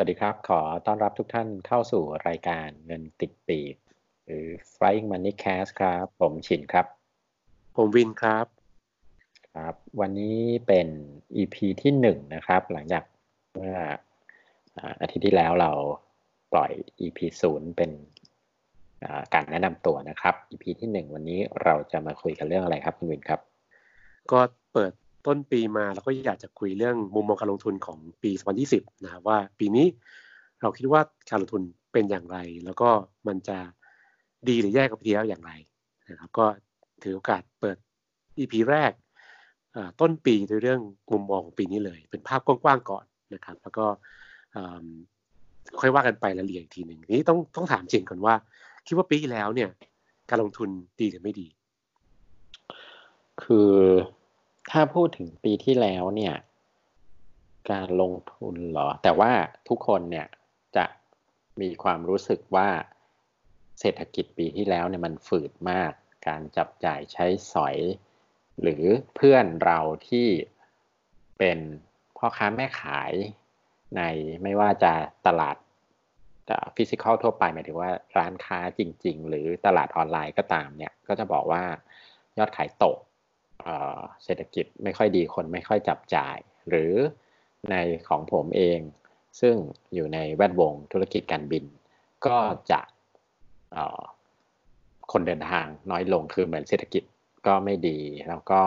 วัสดีครับ ขอต้อนรับทุกท่านเข้าสู่รายการเงินติดปีก หรือ Flying Money Cast ครับ ผมชินครับ ผมวินครับ ครับ วันนี้เป็น EP ที่หนึ่งนะครับ หลังจากเมื่ออาทิตย์ที่แล้วเราปล่อย EP ศูนย์เป็นการแนะนำตัวนะครับ EP ที่หนึ่งวันนี้เราจะมาคุยกันเรื่องอะไรครับ คุณวินครับ ก็เปิด ต้นปีมาเราก็อยากจะคุยเรื่องมุมมองการลงทุนของปี 2020 นะครับว่าปีนี้เราคิดว่าการลงทุนเป็นอย่างไร แล้วก็มันจะดีหรือแย่กับปีที่แล้วอย่างไรนะครับก็ถือโอกาสเปิด EP แรกต้นปีด้วยเรื่องมุมมองของปีนี้เลย เป็นภาพกว้างๆก่อนนะครับ แล้วก็ค่อยว่ากันไปรายละเอียดอีกทีหนึ่งนี้ต้องต้องถามจริงก่อนว่า คิดว่าปีที่แล้วเนี่ย การลงทุนดีหรือไม่ดี คือ ถ้าพูดถึงปีที่แล้วเนี่ย การลงทุนเหรอ แต่ว่าทุกคนเนี่ยจะมีความรู้สึกว่าเศรษฐกิจปีที่แล้วเนี่ยมันฝืดมาก การจับจ่ายใช้สอย หรือเพื่อนเราที่เป็นพ่อค้าแม่ขายในไม่ว่าจะตลาดฟิสิกอลทั่วไปหมายถึงว่าร้านค้าจริง ๆ หรือตลาดออนไลน์ก็ตามเนี่ย ก็จะบอกว่ายอดขายตก เศรษฐกิจไม่ค่อยดีคนไม่ค่อยจับจ่าย หรือในของผมเอง ซึ่งอยู่ในแวดวงธุรกิจการบิน ก็จะคนเดินทางน้อยลงคือเหมือนเศรษฐกิจก็ไม่ดี แล้วก็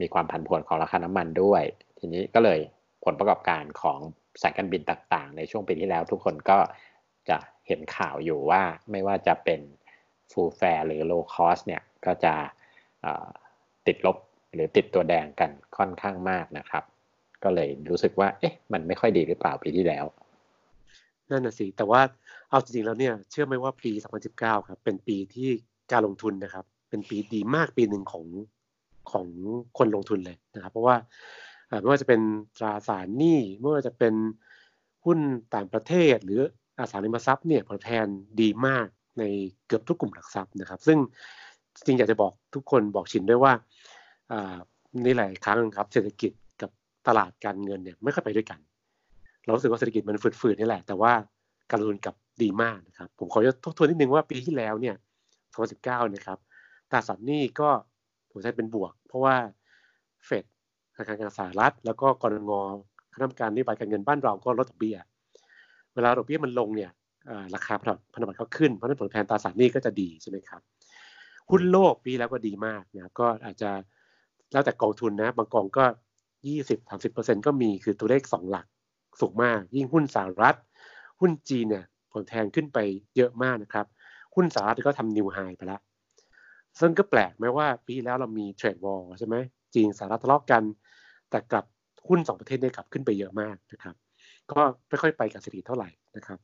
มีความผันผวนของราคาน้ำมันด้วย ทีนี้ก็เลยผลประกอบการของสายการบินต่างๆ ในช่วงปีที่แล้วทุกคนก็จะเห็นข่าวอยู่ว่าไม่ว่าจะเป็น full fare หรือ low cost เนี่ยก็จะ ติดลบหรือติดตัวแดงกันค่อนข้างมากนะครับ ก็เลยรู้สึกว่า เอ๊ะ มันไม่ค่อยดีหรือเปล่าปีที่แล้ว นั่นน่ะสิ แต่ว่าเอาจริงๆแล้วเนี่ย เชื่อไหมว่าปี 2019 ครับ เป็นปีที่การลงทุนนะครับ เป็นปีดีมากปีหนึ่งของของคนลงทุนเลยนะครับ เพราะว่าไม่ว่าจะเป็นตราสารหนี้ไม่ว่าจะเป็นหุ้นต่างประเทศ หรืออสังหาริมทรัพย์เนี่ยผลแทนดีมากในเกือบทุกกลุ่มหลักทรัพย์นะครับ ซึ่ง จริงอยากจะบอกทุกคนบอกชินด้วยว่านี่หลายครั้งครับเศรษฐกิจกับตลาดการเงินเนี่ยไม่ค่อยไปด้วยกัน เรารู้สึกว่าเศรษฐกิจมันฝืดๆนี่แหละ แต่ว่าการลงทุนกับดีมากนะครับ ผมขอจะทบทวนนิดนึงว่าปีที่แล้วเนี่ย2019นะครับตราสารหนี้ก็ผมใช้เป็นบวก เพราะว่าเฟดธนาคารกลางสหรัฐ แล้วก็กรงงคณะกรรมการนโยบายการเงินบ้านเราก็ลดดอกเบี้ย เวลาดอกเบี้ยมันลงเนี่ยราคาพันธบัตรก็ขึ้น เพราะนั้นผลแทนตราสารหนี้ก็จะดีใช่ไหมครับ หุ้นโลกปีแล้วก็ดีมากนะก็อาจจะแล้วแต่กองทุนนะ บางกองก็ยี่สิบสามสิบเปอร์เซ็นก็มีคือตัวเลขสองหลักสูงมาก ยิ่งหุ้นสหรัฐ หุ้นจีนเนี่ยผลแทนขึ้นไปเยอะมากนะครับ หุ้นสหรัฐก็ทำนิวไฮไปแล้วซึ่งก็แปลกไหมว่าปีแล้วเรามีเทรดวอลใช่ไหมจีนสหรัฐทะเลาะกัน แต่กลับหุ้นสองประเทศเนี่ยกลับขึ้นไปเยอะมากนะครับ ก็ไม่ค่อยไปกับเศรษฐกิเท่าไหร่นะครับ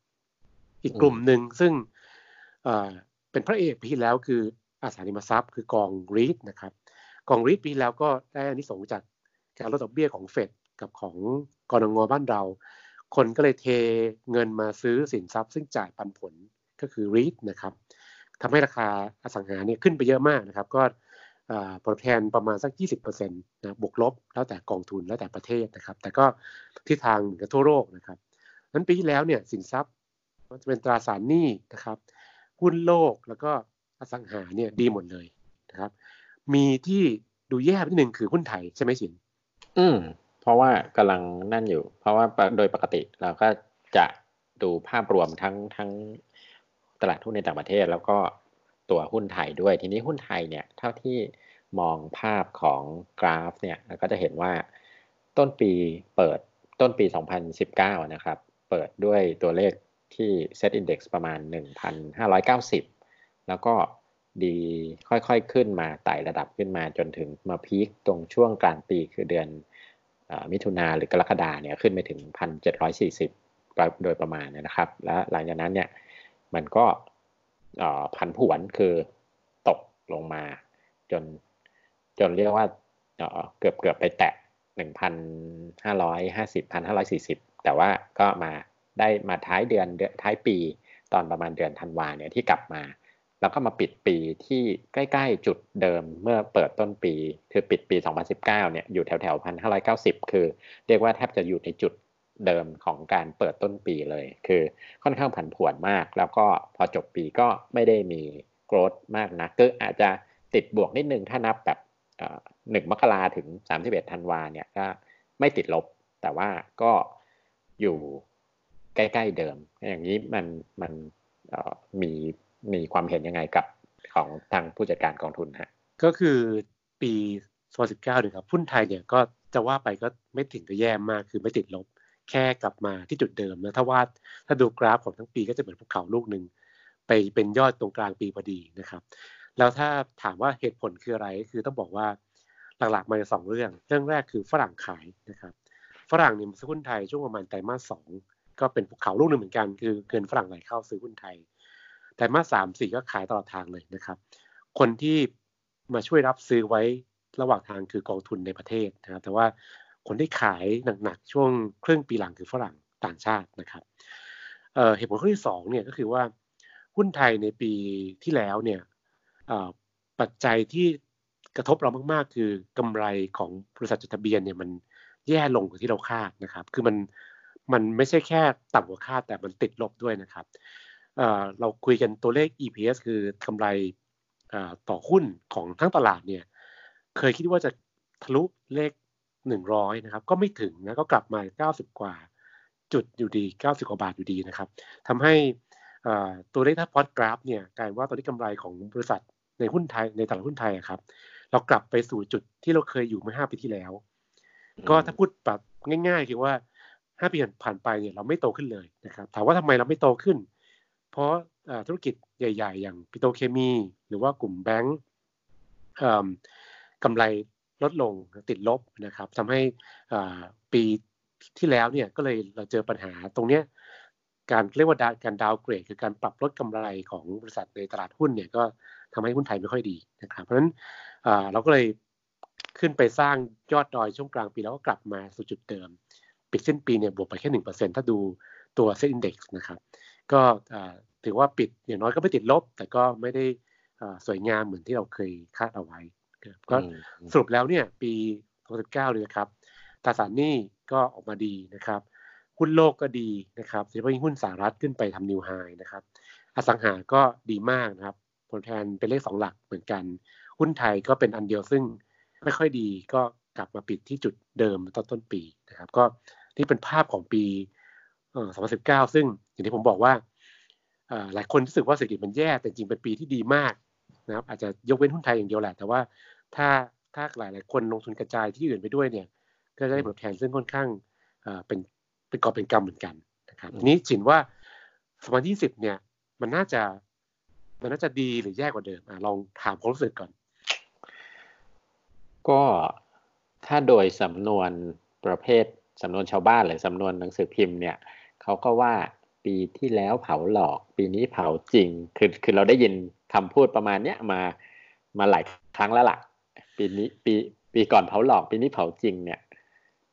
อีกกลุ่มหนึ่งซึ่งเป็นพระเอกปีที่แล้วคือ อสังหาริมทรัพย์คือกองรีดนะครับกองรีดปีแล้วก็ได้อานิสงส์จากการลดดอกเบี้ยของเฟดกับของกรงงบ้านเรา คนก็เลยเทเงินมาซื้อสินทรัพย์ ซึ่งจ่ายปันผลก็คือรีดนะครับทำให้ราคาอสังหาเนี่ยขึ้นไปเยอะมากนะครับ ก็ผลแทนประมาณสัก 20%นะบวกลบ แล้วแต่กองทุนแล้วแต่ประเทศนะครับ แต่ก็ทิศทางเหมือนกับทั่วโลกนะครับนั้นปีที่แล้วเนี่ยสินทรัพย์มันจะเป็นตราสารหนี้นะครับหุ้นโลกแล้วก็ อสังหาเนี่ยดีหมดเลยนะครับ มีที่ดูแย่ไปนิดนึงคือหุ้นไทยใช่ไหมสินอืม เพราะว่ากำลังนั่นอยู่ เพราะว่าโดยปกติเราก็จะดูภาพรวมทั้งทั้งตลาดหุ้นในต่างประเทศ แล้วก็ตัวหุ้นไทยด้วย ทีนี้หุ้นไทยเนี่ยเท่าที่มองภาพของกราฟเนี่ยก็จะเห็นว่าต้นปีเปิดต้นปี 2019 นะครับ เปิดด้วยตัวเลขที่ Set Index ประมาณ 1,590 แล้วก็ ดีค่อยๆขึ้นมาไต่ระดับขึ้นมาจนถึงมาพีคตรงช่วงกลางปีคือเดือนมิถุนาหรือกรกฎาเนี่ยขึ้นไปถึง 1,740 โดยประมาณนะครับ แล้วหลังจากนั้นเนี่ยมันก็พันผวนคือตกลงมาจนจนเรียกว่าเกือบเกือบไปแตะ 1,550 1,540 แต่ว่าก็มาได้มาท้ายเดือนท้ายปีตอนประมาณเดือนธันวาเนี่ยที่กลับมา แล้วก็มาปิดปีที่ใกล้ ๆ จุดเดิมเมื่อเปิดต้นปี คือปิดปี 2019 เนี่ยอยู่แถวๆ1,590คือ เรียกว่าแทบจะอยู่ในจุดเดิมของการเปิดต้นปีเลย คือค่อนข้างผันผวนมาก แล้วก็พอจบปีก็ไม่ได้มีโกรธมากนะก็อาจจะติดบวกนิดนึงถ้านับแบบหนึ่งมกราถึงสามสิบเอ็ดธันวาเนี่ยก็ไม่ติดลบ แต่ว่าก็อยู่ใกล้ ๆ เดิม อย่างนี้มันมันมี มีความเห็นยังไงกับของทางผู้จัดการกองทุนฮะก็คือปี2019เนี่ยครับหุ้นไทยเนี่ยก็จะว่าไปก็ไม่ถึงกับแย่มากคือไม่ติดลบ แค่กลับมาที่จุดเดิมนะถ้าว่าถ้าดูกราฟของทั้งปีก็จะเหมือนภูเขาลูกหนึ่งไปเป็นยอดตรงกลางปีพอดีนะครับ แล้วถ้าถามว่าเหตุผลคืออะไรคือต้องบอกว่าหลักๆมาจากสองเรื่อง เรื่องแรกคือฝรั่งขายนะครับ ฝรั่งเนี่ยซื้อหุ้นไทยช่วงประมาณไตรมาสสองก็เป็นภูเขาลูกหนึ่งเหมือนกัน คือเงินฝรั่งไหลเข้าซื้อหุ้นไทย แต่มาสามสี่ก็ขายตลอดทางเลยนะครับ คนที่มาช่วยรับซื้อไว้ระหว่างทางคือกองทุนในประเทศนะครับแต่ว่าคนที่ขายหนักๆช่วงครึ่งปีหลังคือฝรั่งต่างชาตินะครับเเหตุผลข้อที่สองเนี่ยก็คือว่าหุ้นไทยในปีที่แล้วเนี่ยปัจจัยที่กระทบเรามากๆ คือกำไรของบริษัทจดทะเบียนเนี่ยมันแย่ลงกว่าที่เราคาดนะครับ คือมันมันไม่ใช่แค่ต่ำกว่าคาดแต่มันติดลบด้วยนะครับ เราคุยกันตัวเลข EPS คือกำไรต่อหุ้นของทั้งตลาดเนี่ย เคยคิดว่าจะทะลุเลข 100 นะครับ ก็ไม่ถึงนะ ก็กลับมา 90 กว่าจุดอยู่ดี 90 กว่าบาทอยู่ดีนะครับทำให้ตัวเลขถ้าพอดกราฟเนี่ยกลายว่าตอนนี้กำไรของบริษัทในหุ้นไทยในตลาดหุ้นไทยครับ เรากลับไปสู่จุดที่เราเคยอยู่เมื่อ 5 ปีที่แล้ว ก็ถ้าพูดแบบง่าย ๆ คือว่า 5 ปีผ่านไปเนี่ยเราไม่โตขึ้นเลยนะครับ ถามว่าทำไมเราไม่โตขึ้น พราะธุรกิจใหญ่ ๆ อย่างปิโตเคมี หรือว่ากลุ่มแบงก์กำไรลดลงติดลบนะครับทำให้ปีที่แล้วเนี่ยก็เลยเราเจอปัญหาตรงเนี้ยการเรียกว่าการดาวเกรดคือการปรับลดกำไรของบริษัทในตลาดหุ้นเนี่ยก็ทำให้หุ้นไทยไม่ค่อยดีนะครับ เพราะฉะนั้นเราก็เลยขึ้นไปสร้างยอดดอยช่วงกลางปีแล้วก็กลับมาสู่จุดเดิม ปิดสิ้นปีเนี่ยบวกไปแค่หนึ่งเปอร์เซ็นถ้าดูตัวเซ็นอินดี x นะครับ ก็ ถือว่าปิดอย่างน้อยก็ไม่ติดลบ แต่ก็ไม่ได้สวยงามเหมือนที่เราเคยคาดเอาไว้ก็สรุปแล้วเนี่ยปี 2019เลยนะครับตราสารหนี้ก็ออกมาดีนะครับหุ้นโลกก็ดีนะครับโดยเฉพาะหุ้นสหรัฐขึ้นไปทำนิวไฮนะครับ อสังหาก็ดีมากนะครับ ผลแทนเป็นเลขสองหลักเหมือนกัน หุ้นไทยก็เป็นอันเดียวซึ่งไม่ค่อยดีก็กลับมาปิดที่จุดเดิมตอนต้นปีนะครับ ก็ที่เป็นภาพของปี 2019 ซึ่งอย่างที่ผมบอกว่า หลายคนรู้สึกว่าเศรษฐกิจมันแย่แต่จริงเป็นปีที่ดีมากนะครับอาจจะยกเว้นหุ้นไทยอย่างเดียวแหละแต่ว่าถ้าถ้าหลายหลายคนลงทุนกระจายที่อื่นไปด้วยเนี่ยก็จะได้ผลแทนซึ่งค่อนข้างเป็นเป็นกอบเป็นกรรมเหมือนกันนะครับนี้ฉินว่า2020เนี่ยมันน่าจะมันน่าจะดีหรือแย่กว่าเดิมอลองถามความรู้สึกก่อน ก็ถ้าโดยสำนวนประเภทสำนวนชาวบ้านหรือสำนวนหนังสือพิมพ์เนี่ยเขาก็ว่า ปีที่แล้วเผาหลอก ปีนี้เผาจริง คือคือเราได้ยินคำพูดประมาณเนี้ยมามาหลายครั้งแล้วล่ะ ปีนี้ปีปีก่อนเผาหลอก ปีนี้เผาจริงเนี่ย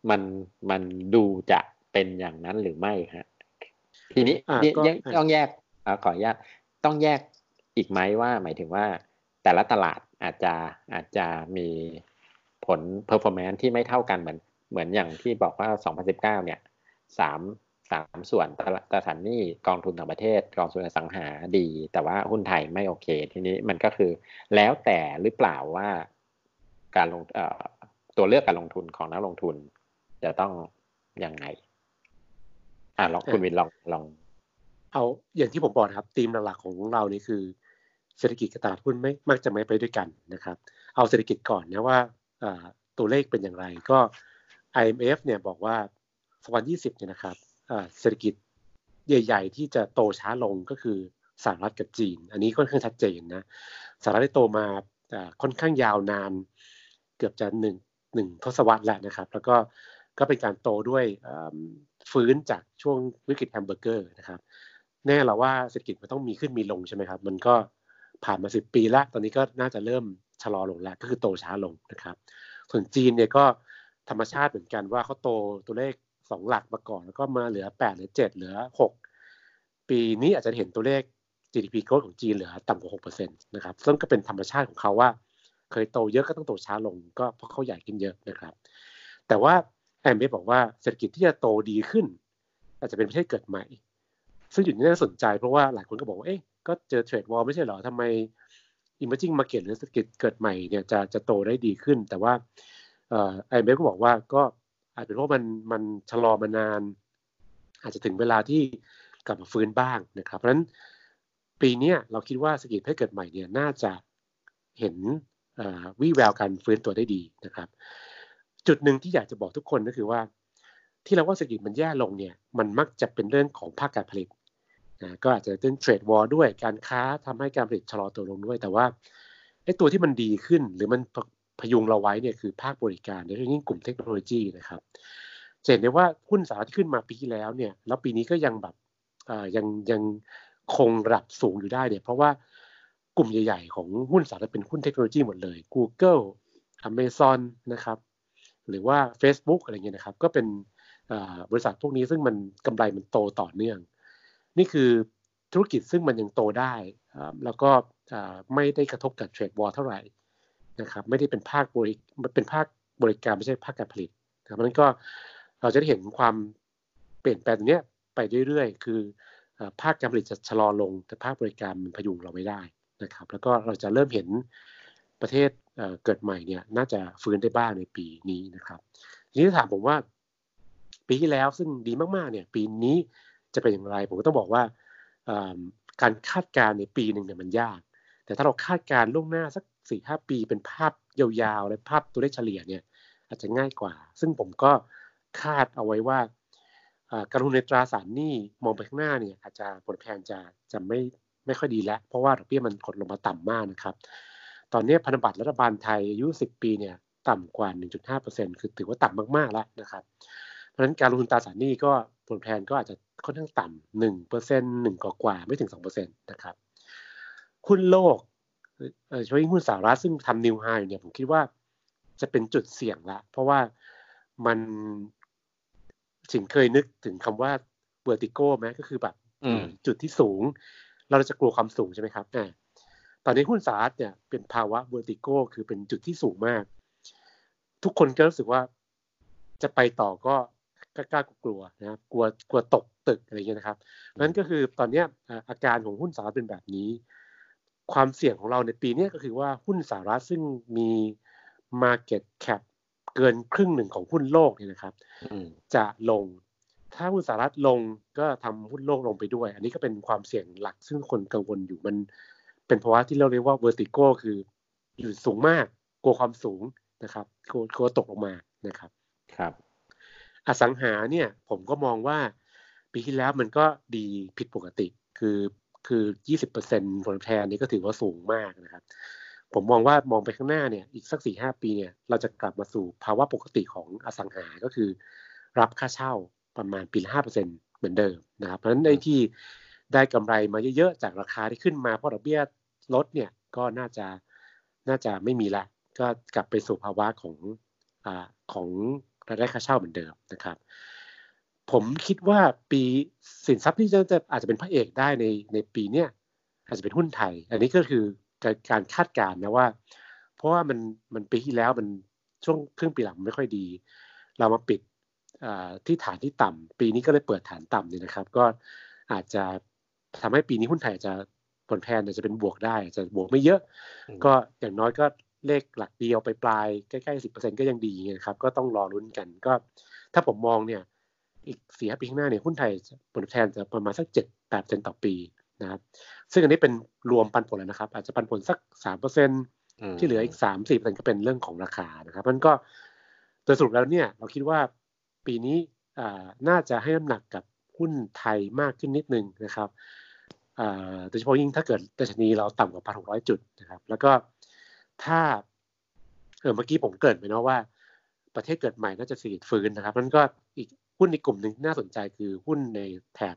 มันมันดูจะเป็นอย่างนั้นหรือไม่ฮะทีนี้ต้องแยกขออนุญาตต้องแยกอีกไหมว่า หมายถึงว่า แต่ละตลาดอาจจะอาจจะมีผล performance ที่ไม่เท่ากันเหมือนเหมือนอย่างที่บอกว่า 2019 เนี่ยสาม สามส่วนตราสารหนี้กองทุนต่างประเทศ กองทุนอสังหาดี แต่ว่าหุ้นไทยไม่โอเค ทีนี้มันก็คือแล้วแต่หรือเปล่าว่าการลงตัวเลือกการลงทุนของนักลงทุน จะต้องยังไง อ่าลองคุณวินลองลอง เอาอย่างที่ผมบอกครับธีมหลักๆของเรานี่คือ เศรษฐกิจกับตลาดหุ้นไม่มักจะไม่ไปด้วยกันนะครับ เอาเศรษฐกิจก่อนนะว่าตัวเลขเป็นอย่างไรก็ IMF เนี่ยบอกว่า2020เนี่ยนะครับ เศรษฐกิจใหญ่ ๆ ที่จะโตช้าลงก็คือสหรัฐกับจีน อันนี้ค่อนข้างชัดเจนนะสหรัฐได้โตมาค่อนข้างยาวนานเกือบจะหนึ่งหนึ่งทศวรรษแล้วนะครับ แล้วก็ก็เป็นการโตด้วยฟื้นจากช่วงวิกฤตแฮมเบอร์เกอร์นะครับ แน่เราว่าเศรษฐกิจมันต้องมีขึ้นมีลงใช่ไหมครับ มันก็ผ่านมาสิบปีแล้ว ตอนนี้ก็น่าจะเริ่มชะลอลงแล้วก็คือโตช้าลงนะครับ ส่วนจีนเนี่ยก็ธรรมชาติเหมือนกันว่าเขาโตตัวเลข สองหลักมาก่อน แล้วก็มาเหลือแปดหรือเจ็ดเหลือหกปีนี้อาจจะเห็นตัวเลข GDP growth ของจีนเหลือต่ำกว่าหกเปอร์เซ็นต์นะครับซึ่งก็เป็นธรรมชาติของเขาว่า เคยโตเยอะก็ต้องโตช้าลง ก็เพราะเขาใหญ่ขึ้นเยอะนะครับ แต่ว่าแอมเบบอกว่าเศรษฐกิจที่จะโตดีขึ้น อาจจะเป็นประเทศเกิดใหม่ ซึ่งจุดนี้น่าสนใจเพราะว่าหลายคนก็บอกว่าเอ๊ะก็เจอเทรดวอลไม่ใช่เหรอทำไม emerging market หรือเศรษฐกิจเกิดใหม่เนี่ยจะจะโตได้ดีขึ้น แต่ว่าไอเบก็บอกว่าก็ อาจเป็นเพราะมันมันชะลอมานาน อาจจะถึงเวลาที่กลับมาฟื้นบ้างนะครับ เพราะฉะนั้นปีนี้เราคิดว่าเศรษฐกิจให้เกิดใหม่เนี่ยน่าจะเห็นวิแววการฟื้นตัวได้ดีนะครับ จุดหนึ่งที่อยากจะบอกทุกคนก็คือว่า ที่เราว่าเศรษฐกิจมันแย่ลงเนี่ยมันมักจะเป็นเรื่องของภาคการผลิตนะก็อาจจะเป็นเทรดวอร์ด้วยการค้าทำให้การผลิตชะลอตัวลงด้วย แต่ว่าไอ้ตัวที่มันดีขึ้นหรือมัน พยุงเราไว้เนี่ยคือภาคบริการโดยเฉพาะยิ่งกลุ่มเทคโนโลยีนะครับเห็นได้ว่าหุ้นสหรัฐที่ขึ้นมาปีที่แล้วเนี่ยแล้วปีนี้ก็ยังแบบยังยังคงระดับสูงอยู่ได้เนี่ยเพราะว่ากลุ่มใหญ่ ๆ ของหุ้นสหรัฐเป็นหุ้นเทคโนโลยีหมดเลย Google Amazon นะครับหรือว่า Facebook อะไรเงี้ยนะครับ ก็เป็นบริษัทพวกนี้ซึ่งมันกำไรมันโตต่อเนื่อง นี่คือธุรกิจซึ่งมันยังโตได้ แล้วก็ไม่ได้กระทบกับเทรดวอลเท่าไหร่ นะครับไม่ได้เป็นภาคบริเป็นภาคบริการไม่ใช่ภาคการผลิตครับนั้นก็เราจะได้เห็นความเปลี่ยนแปลงนี้ไปเรื่อยๆ คือภาคการผลิตจะชะลอลง แต่ภาคบริการมันพยุงเราไม่ได้นะครับ แล้วก็เราจะเริ่มเห็นประเทศเกิดใหม่เนี่ยน่าจะฟื้นได้บ้างในปีนี้นะครับ ทีนี้ถามผมว่า ปีที่แล้วซึ่งดีมากๆเนี่ยปีนี้จะเป็นอย่างไร ผมก็ต้องบอกว่าการคาดการณ์ในปีหนึ่งเนี่ยมันยาก แต่ถ้าเราคาดการณ์ล่วงหน้าสัก สี่ห้าปีเป็นภาพยาวๆและภาพตัวเลขเฉลี่ยเนี่ยอาจจะง่ายกว่า ซึ่งผมก็คาดเอาไว้ว่าการลงทุนในตราสารหนี้มองไปข้างหน้าเนี่ยอาจจะผลแทนจะจะไม่ไม่ค่อยดีแล้ว เพราะว่าดอกเบี้ยมันกดลงมาต่ำมากนะครับ ตอนนี้พันธบัตรรัฐบาลไทยอายุ 10 ปีเนี่ยต่ำกว่า 1.5%คือถือว่าต่ำมากๆแล้วนะครับ เพราะฉะนั้นการลงทุนตราสารหนี้ก็ผลแทนก็อาจจะค่อนข้างต่ำหนึ่งเปอร์เซ็นต์หนึ่งกว่าไม่ถึงสองเปอร์เซ็นต์นะครับหุ้นโลก ช่วยหุ้นสหรัฐซึ่งทำนิวไฮเนี่ยผมคิดว่าจะเป็นจุดเสี่ยงละ เพราะว่ามันสิงเคยนึกถึงคำว่า vertigo ไหมก็คือแบบจุดที่สูง เราจะกลัวความสูงใช่ไหมครับตอนนี้หุ้นสหรัฐเนี่ยเป็นภาวะ vertigo คือเป็นจุดที่สูงมาก ทุกคนก็รู้สึกว่าจะไปต่อก็กล้ากลัวนะครับกลัวกลัวตกตึกอะไรเงี้ยนะครับนั้นก็คือตอนนี้อาการของหุ้นสหรัฐเป็นแบบนี้ ความเสี่ยงของเราในปีนี้ก็คือว่าหุ้นสหรัฐซึ่งมี Market Cap เกินครึ่งหนึ่งของหุ้นโลกเนี่ยนะครับจะลง ถ้าหุ้นสหรัฐลงก็ทำหุ้นโลกลงไปด้วย อันนี้ก็เป็นความเสี่ยงหลักซึ่งคนกังวลอยู่มัน เป็นภาวะที่เราเรียกว่า vertigo คืออยู่สูงมากกลัวความสูงนะครับกลัวกลัวตกลงมานะครับ ครับ อสังหาเนี่ยผมก็มองว่าปีที่แล้วมันก็ดีผิดปกติ คือ คือ 20%ผลแทนนี่ก็ถือว่าสูงมากนะครับ ผมมองว่ามองไปข้างหน้าเนี่ยอีกสักสี่ห้าปีเนี่ยเราจะกลับมาสู่ภาวะปกติของอสังหาก็คือ รับค่าเช่าประมาณปีละห้าเปอร์เซ็นเหมือนเดิมนะครับเพราะฉะนั้นในที่ได้กำไรมาเยอะๆ จากราคาที่ขึ้นมาเพราะดอกเบี้ยลดเนี่ยก็น่าจะน่าจะไม่มีละ ก็กลับไปสู่ภาวะของอของรายได้ค่าเช่าเหมือนเดิมนะครับ ผมคิดว่าปีสินทรัพย์ที่จะจะอาจจะเป็นพระเอกได้ในในปีเนี้ยอาจจะเป็นหุ้นไทย อันนี้ก็คือการการคาดการณ์นะว่า เพราะว่ามันมันปีที่แล้วมันช่วงครึ่งปีหลังไม่ค่อยดี เรามาปิดที่ฐานที่ต่ำปีนี้ก็เลยเปิดฐานต่ำเนี่ยนะครับ ก็อาจจะทำให้ปีนี้หุ้นไทยจะผลแทนจะเป็นบวกได้จะบวกไม่เยอะ ก็อย่างน้อยก็เลขหลักเดียวไปปลายใกล้ๆสิบเปอร์เซ็นก็ยังดีนะครับ ก็ต้องรอรุ้นกันก็ ถ้าผมมองเนี่ย อีกสี่ปีข้างหน้าเนี่ยหุ้นไทยผลแทนจะประมาณสักเจ็ดแปดเปอร์เซ็นต่อปีนะครับซึ่งอันนี้เป็นรวมปันผลแล้วนะครับ อาจจะปันผลสักสามเปอร์เซ็นที่เหลืออีกสามสี่เปอร์เซ็นก็เป็นเรื่องของราคานะครับมันก็โดยสรุปแล้วเนี่ยเราคิดว่าปีนี้น่าจะให้น้ำหนักกับหุ้นไทยมากขึ้นนิดนึงนะครับโดยเฉพาะยิ่งถ้าเกิดดัชนีเราต่ำกว่าพันหกร้อยจุดนะครับ แล้วก็ถ้าเออเมื่อกี้ผมเกิดไปเนาะว่า ประเทศเกิดใหม่น่าจะสีฟื้นนะครับนั้นก็อีก หุ้นในกลุ่มหนึ่งน่าสนใจคือหุ้นในแถบ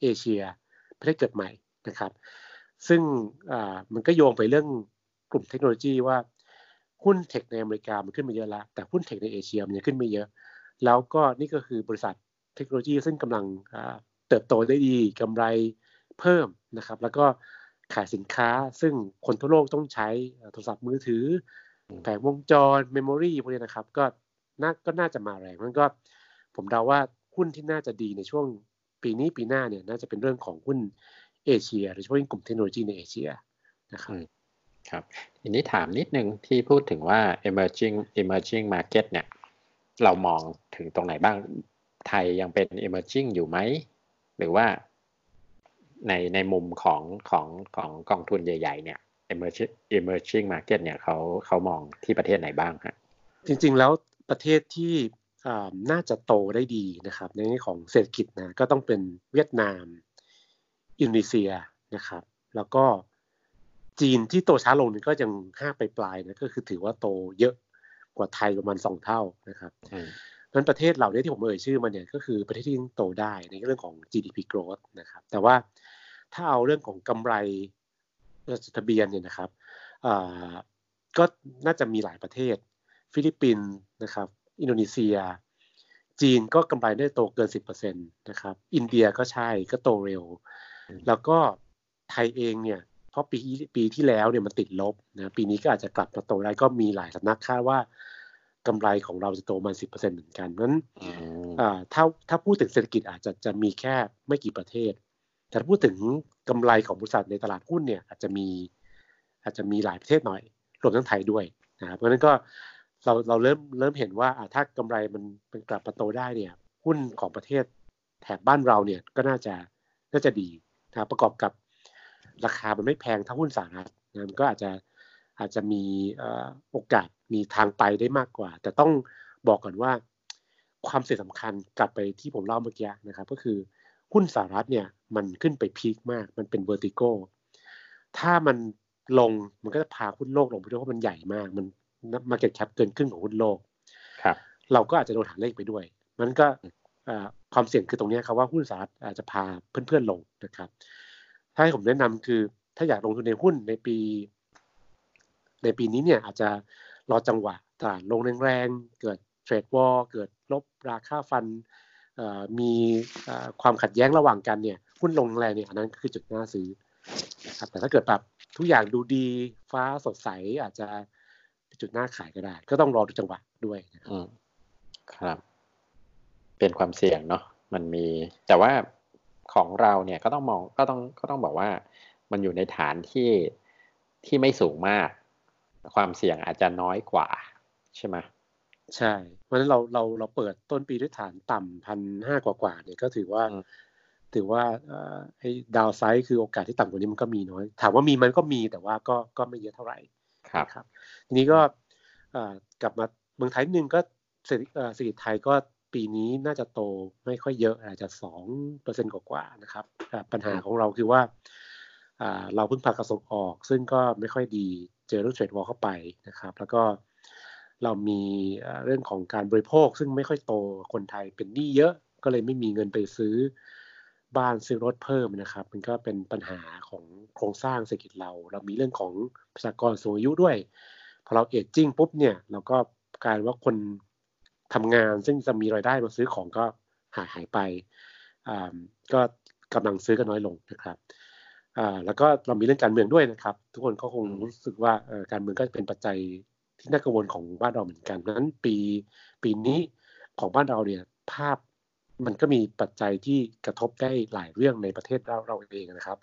เอเชีย ประเทศเกิดใหม่นะครับ ซึ่งมันก็โยงไปเรื่องกลุ่มเทคโนโลยีว่าหุ้นเทคในอเมริกามันขึ้นมาเยอะแล้ว แต่หุ้นเทคในเอเชียมันยังขึ้นไม่เยอะ แล้วก็นี่ก็คือบริษัทเทคโนโลยีซึ่งกำลังเติบโตได้ดีกำไรเพิ่มนะครับ แล้วก็ขายสินค้าซึ่งคนทั่วโลกต้องใช้โทรศัพท์มือถือ แผงวงจรเมมโมรีพวกนี้นะครับ ก็น่าก็น่าจะมาแรงมันก็ ผมเดาว่าหุ้นที่น่าจะดีในช่วงปีนี้ปีหน้าเนี่ยน่าจะเป็นเรื่องของหุ้นเอเชียโดยเฉพาะกลุ่มเทคโนโลยีในเอเชียนะครับครับทีนี้ถามนิดนึงที่พูดถึงว่า emerging emerging market เนี่ย เรามองถึงตรงไหนบ้างไทยยังเป็น emerging อยู่ไหม หรือว่าในในมุมของของของกองทุนใหญ่ ๆ เนี่ย emerging emerging market เนี่ยเขาเขามองที่ประเทศไหนบ้างฮะจริง ๆ แล้วประเทศที่ น่าจะโตได้ดีนะครับ ในแง่ของเศรษฐกิจนะก็ต้องเป็นเวียดนาม อินโดนีเซียนะครับ แล้วก็จีนที่โตช้าลงนี่ก็ยังห้าไปปลายนะก็คือถือว่าโตเยอะกว่าไทยประมาณสองเท่านะครับนั้นประเทศเหล่านี้ที่ผมเอ่ยชื่อมาเนี่ยก็คือประเทศที่โตได้ในเรื่องของ GDP growth นะครับ แต่ว่าถ้าเอาเรื่องของกำไรจดทะเบียนเนี่ยนะครับก็น่าจะมีหลายประเทศ ฟิลิปปินส์นะครับ อินโดนีเซีย จีนก็กำไรได้โตเกิน 10%นะครับ อินเดียก็ใช่ก็โตเร็ว แล้วก็ไทยเองเนี่ยเพราะปีปีที่แล้วเนี่ยมันติดลบนะปีนี้ก็อาจจะกลับมาโตได้ก็มีหลายสำนักคาดว่ากำไรของเราจะโตมาสิบเปอร์เซ็นเหมือนกันนั้นถ้าถ้าพูดถึงเศรษฐกิจอาจจะจะมีแค่ไม่กี่ประเทศ แต่ถ้าพูดถึงกำไรของบริษัทในตลาดหุ้นเนี่ยอาจจะมีอาจจะมีหลายประเทศหน่อย รวมทั้งไทยด้วยนะครับเพราะฉะนั้นก็ เราเราเริ่มเริ่มเห็นว่าถ้ากำไรมันมันกลับมาโตได้เนี่ย หุ้นของประเทศแถบบ้านเราเนี่ยก็น่าจะน่าจะดีนะประกอบกับราคามันไม่แพงเท่าหุ้นสหรัฐนะมันก็อาจจะอาจจะมีโอกาสมีทางไปได้มากกว่า แต่ต้องบอกก่อนว่าความเสี่ยงสำคัญกลับไปที่ผมเล่าเมื่อกี้นะครับ ก็คือหุ้นสหรัฐเนี่ยมันขึ้นไป peak มาก มันเป็น vertigo ถ้ามันลงมันก็จะพาหุ้นโลกลงไปด้วยเพราะมันใหญ่มาก มัน market cap เกินครึ่งของหุ้นโลกครับเราก็อาจจะโดนหางเลขไปด้วย มันก็ความเสี่ยงคือตรงนี้ครับว่าหุ้นสหรัฐอาจจะพาเพื่อนๆลงนะครับ ถ้าให้ผมแนะนำคือถ้าอยากลงทุนในหุ้นในปี ในปีนี้เนี่ยอาจจะรอจังหวะตลาดลงแรงๆ เกิดเทรดวอลเกิดลบราคาฟันมีความขัดแย้งระหว่างกันเนี่ยหุ้นลงแรงเนี่ยอันนั้นคือจุดน่าซื้อแต่ถ้าเกิดแบบทุกอย่างดูดีฟ้าสดใสอาจจะ จุดหน้าขายก็ได้ ก็ต้องรอดูจังหวะด้วยนะครับครับ เป็นความเสี่ยงเนาะมันมี แต่ว่าของเราเนี่ยก็ต้องมองก็ต้องก็ต้องบอกว่า มันอยู่ในฐานที่ที่ไม่สูงมาก ความเสี่ยงอาจจะน้อยกว่า ใช่ไหมใช่เพราะฉะนั้นเราเราเราเปิดต้นปีด้วยฐานต่ำพันห้ากว่ากว่าเนี่ยก็ถือว่า ถือว่าไอ้ดาวไซด์คือโอกาสที่ต่ำกว่านี้มันก็มีน้อย ถามว่ามีมันก็มีแต่ว่าก็ก็ไม่เยอะเท่าไหร่ ครับครับทีนี้ก็กลับมาเมืองไทยหนึ่งก็เศรษฐกิจไทยก็ปีนี้น่าจะโตไม่ค่อยเยอะอาจจะสองเปอร์เซ็นต์กว่าๆนะครับ ปัญหาของเราคือว่าเราเพิ่งพากระส่งออก ซึ่งก็ไม่ค่อยดีเจอเรื่องเทรดวอลเข้าไปนะครับ แล้วก็เรามีเรื่องของการบริโภค ซึ่งไม่ค่อยโตคนไทยเป็นหนี้เยอะก็เลยไม่มีเงินไปซื้อ บ้านซื้อรถเพิ่มนะครับ มันก็เป็นปัญหาของโครงสร้างเศรษฐกิจเรา เรามีเรื่องของประชากรสูงอายุด้วย พอเราเอจจิ้งปุ๊บเนี่ยเราก็กลายว่าคนทำงานซึ่งจะมีรายได้มาซื้อของก็หายหายไปก็กำลังซื้อก็น้อยลงนะครับแล้วก็เรามีเรื่องการเมืองด้วยนะครับ ทุกคนก็คงรู้สึกว่าการเมืองก็เป็นปัจจัยที่น่ากังวลของบ้านเราเหมือนกันนั้นปีปีนี้ของบ้านเราเนี่ยภาพ มันก็มีปัจจัยที่กระทบได้หลายเรื่องในประเทศเราเราเองนะครับ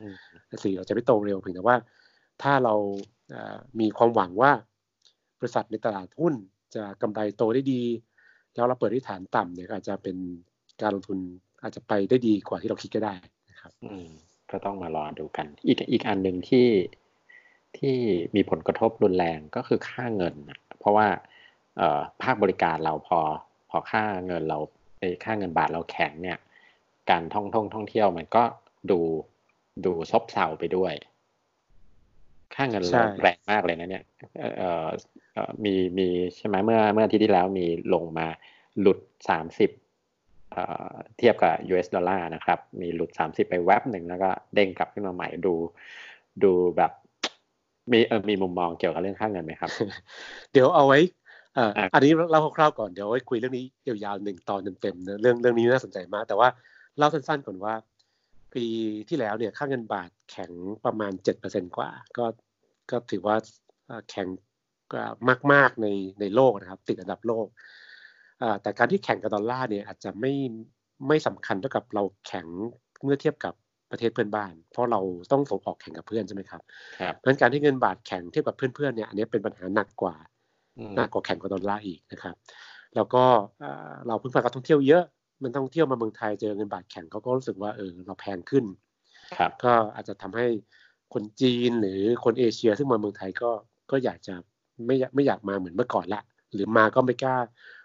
สี่เราจะไม่โตเร็วเพียงแต่ว่า ถ้าเรามีความหวังว่าบริษัทในตลาดหุ้นจะกำไรโตได้ดี แล้วเราเปิดที่ฐานต่ำเนี่ยอาจจะเป็นการลงทุนอาจจะไปได้ดีกว่าที่เราคิดก็ได้นะครับก็ต้องมารอดูกัน อีกอีกอันหนึ่งที่ที่มีผลกระทบรุนแรงก็คือค่าเงิน เพราะว่าภาคบริการเราพอพอค่าเงินเรา ค่าเงินบาทเราแข็งเนี่ย การท่องท่องท่องเที่ยวมันก็ดูดูซบเซาไปด้วย ค่าเงินเราแรงมากเลยนะเนี่ยเออมีมีใช่ไหมเมื่อเมื่อที่ที่แล้วมีลงมาหลุดสามสิบเทียบกับ US ดอลลาร์นะครับ มีหลุด 30 ไปแวบหนึ่งแล้วก็เด้งกลับขึ้นมาใหม่ดู ดูแบบ มีเออมีมุมมองเกี่ยวกับเรื่องค่าเงินไหมครับ เดี๋ยวเอาไว้ อ่าอันนี้เล่าคร่าวๆก่อนเดี๋ยวไว้คุยเรื่องนี้ยาวๆหนึ่งตอนเต็มๆนะเรื่องเรื่องนี้น่าสนใจมาก แต่ว่าเล่าสั้นๆก่อนว่า ปีที่แล้วเนี่ยค่าเงินบาทแข็งประมาณเจ็ดเปอร์เซ็นกว่า ก็ก็ถือว่าแข็งมากๆในในโลกนะครับ ติดอันดับโลกแต่การที่แข็งกับดอลลาร์เนี่ยอาจจะไม่ไม่สำคัญเท่ากับเราแข็งเมื่อเทียบกับประเทศเพื่อนบ้าน เพราะเราต้องส่งออกแข่งกับเพื่อนใช่ไหมครับครับเพราะฉะนั้นการที่เงินบาทแข็งเทียบกับเพื่อนๆเนี่ยอันนี้เป็นปัญหาหนักกว่าอืม หนักกว่าแข็งกับดอลลาร์อีกนะครับ แล้วก็เอ่อเราพึ่งพาการท่องเที่ยวเยอะมันท่องเที่ยวมาเมืองไทยเจอเงินบาทแข็งเขาก็รู้สึกว่าเออเราแพงขึ้นครับก็อาจจะทำให้คนจีนหรือคนเอเชีย ซึ่งมาเมืองไทยก็ก็อยากจะไม่อยากไม่อยากมาเหมือนเมื่อก่อนละ หรือมาก็ไม่กล้า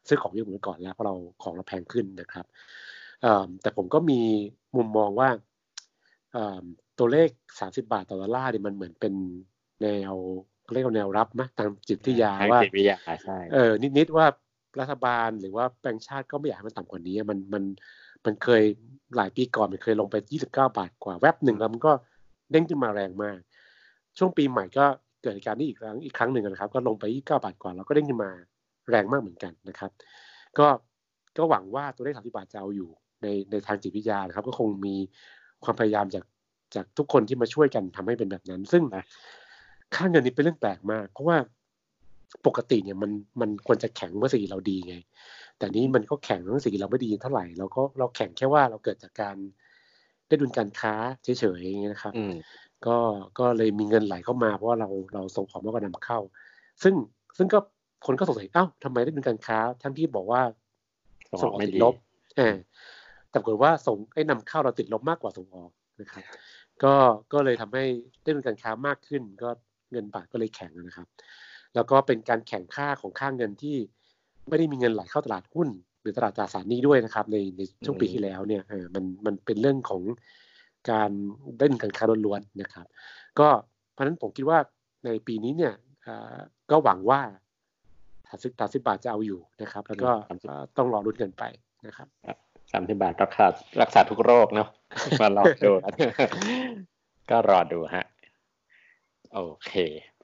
ซื้อของเยอะเหมือนเมื่อก่อนแล้วเพราะเราของเราแพงขึ้นนะครับเอ่อแต่ผมก็มีมุมมองว่าเอ่อตัวเลข 30 บาทต่อดอลลาร์เนี่ยมันเหมือนเป็นแนว เรียกว่าแนวรับไหมทางจิตวิทยาทางว่าจิตวิทยาใช่เออนิดๆว่ารัฐบาลหรือว่าแบงก์ชาติก็ไม่อยากให้มันต่ำกว่านี้ มันมันมันเคยหลายปีก่อนมันเคยลงไป 29 บาทกว่าแวบหนึ่งแล้วมันก็เด้งขึ้นมาแรงมาก ช่วงปีใหม่ก็เกิดเหตุการณ์นี้อีกครั้งอีกครั้งหนึ่งนะครับ ก็ลงไป 29 บาทกว่าแล้วก็เด้งขึ้นมาแรงมากเหมือนกันนะครับ ก็ก็หวังว่าตัวเลข 30 บาทจะเอาอยู่ในในทางจิตวิทยานะครับ ก็คงมีความพยายามจากจากทุกคนที่มาช่วยกันทำให้เป็นแบบนั้น ซึ่ง ค่าเงินนี้เป็นเรื่องแปลกมาก เพราะว่าปกติเนี่ยมันมันควรจะแข็งเมื่อเศรษฐกิจเราดีไง แต่นี้มันก็แข็งเมื่อเศรษฐกิจเราไม่ดีเท่าไหร่เราก็เราแข็งแค่ว่าเราเกิดจากการได้ดุลการค้าเฉยๆอย่างเงี้ยนะครับอืมก็ก็เลยมีเงินไหลเข้ามาเพราะว่าเราเราส่งของมากกว่านำเข้า ซึ่งซึ่งก็คนก็สงสัยเอ้าทำไมได้ดุลการค้าทั้งที่บอกว่าส่งออกส่งออกไม่ติดดีลบเออแต่ปรากฏว่าส่งไอ้นำเข้าเราติดลบมากกว่าส่งออกนะครับ ก็ก็เลยทำให้ได้ดุลการค้ามากขึ้น ก็ เงินบาทก็เลยแข็งนะครับ แล้วก็เป็นการแข่งค่าของค่าเงินที่ไม่ได้มีเงินไหลเข้าตลาดหุ้น หรือตลาดตราสารหนี้ด้วยนะครับ ในในช่วงปีอืมที่แล้วเนี่ยเออมันมันเป็นเรื่องของการได้ดุลการค้าล้วนๆนะครับ ก็เพราะฉะนั้นผมคิดว่าในปีนี้เนี่ยเอ่อก็หวังว่าถาสิตาสิบบาทจะเอาอยู่นะครับ แล้วก็เอ่อต้องรอรุ้นกันไปนะครับสามสิบาทรักษารักษาทุกโรคเนาะมารอดูก็รอดูฮะ โอเค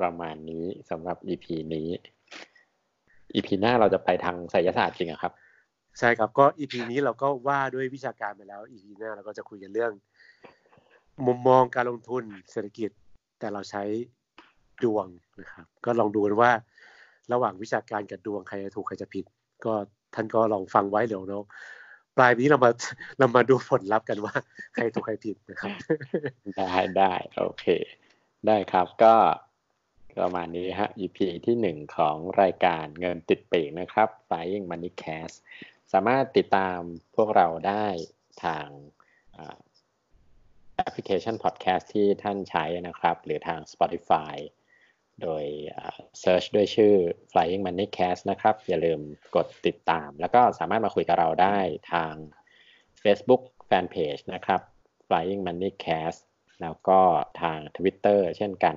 ประมาณนี้สำหรับ EP นี้ EP หน้าเราจะไปทางไสยศาสตร์จริงเหรอครับ ใช่ครับก็ EP นี้เราก็ว่าด้วยวิชาการไปแล้ว EP หน้าเราก็จะคุยกันเรื่อง มุมมองการลงทุนเศรษฐกิจ แต่เราใช้ดวงนะครับ ก็ลองดูกันว่า ระหว่างวิชาการกับดวงใครจะถูกใครจะผิด ก็ท่านก็ลองฟังไว้เดี๋ยวเราปลายนี้เรามาเรามาดูผลลัพธ์กันว่า ใครถูกใครผิดนะครับ ได้ได้โอเค ได้ครับก็ประมาณนี้ฮะ EP ที่หนึ่งของรายการเงินติดปีกนะครับ Flying Money Cast สามารถติดตามพวกเราได้ทางแอปพลิเคชัน podcast ที่ท่านใช้นะครับ หรือทาง Spotify โดยอ่า search ด้วยชื่อ Flying Money Cast นะครับ อย่าลืมกดติดตาม แล้วก็สามารถมาคุยกับเราได้ทาง Facebook Fanpage นะครับ Flying Money Cast แล้วก็ทาง Twitter เช่นกัน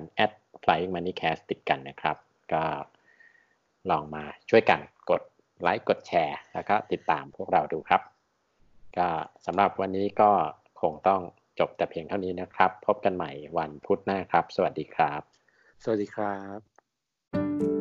@flying money cast ติดกันนะครับ ก็ลองมาช่วยกันกดไลค์กดแชร์ แล้วก็ติดตามพวกเราดูครับ ก็สำหรับวันนี้ก็คงต้องจบแต่เพียงเท่านี้นะครับ พบกันใหม่วันพุธหน้าครับ สวัสดีครับ สวัสดีครับ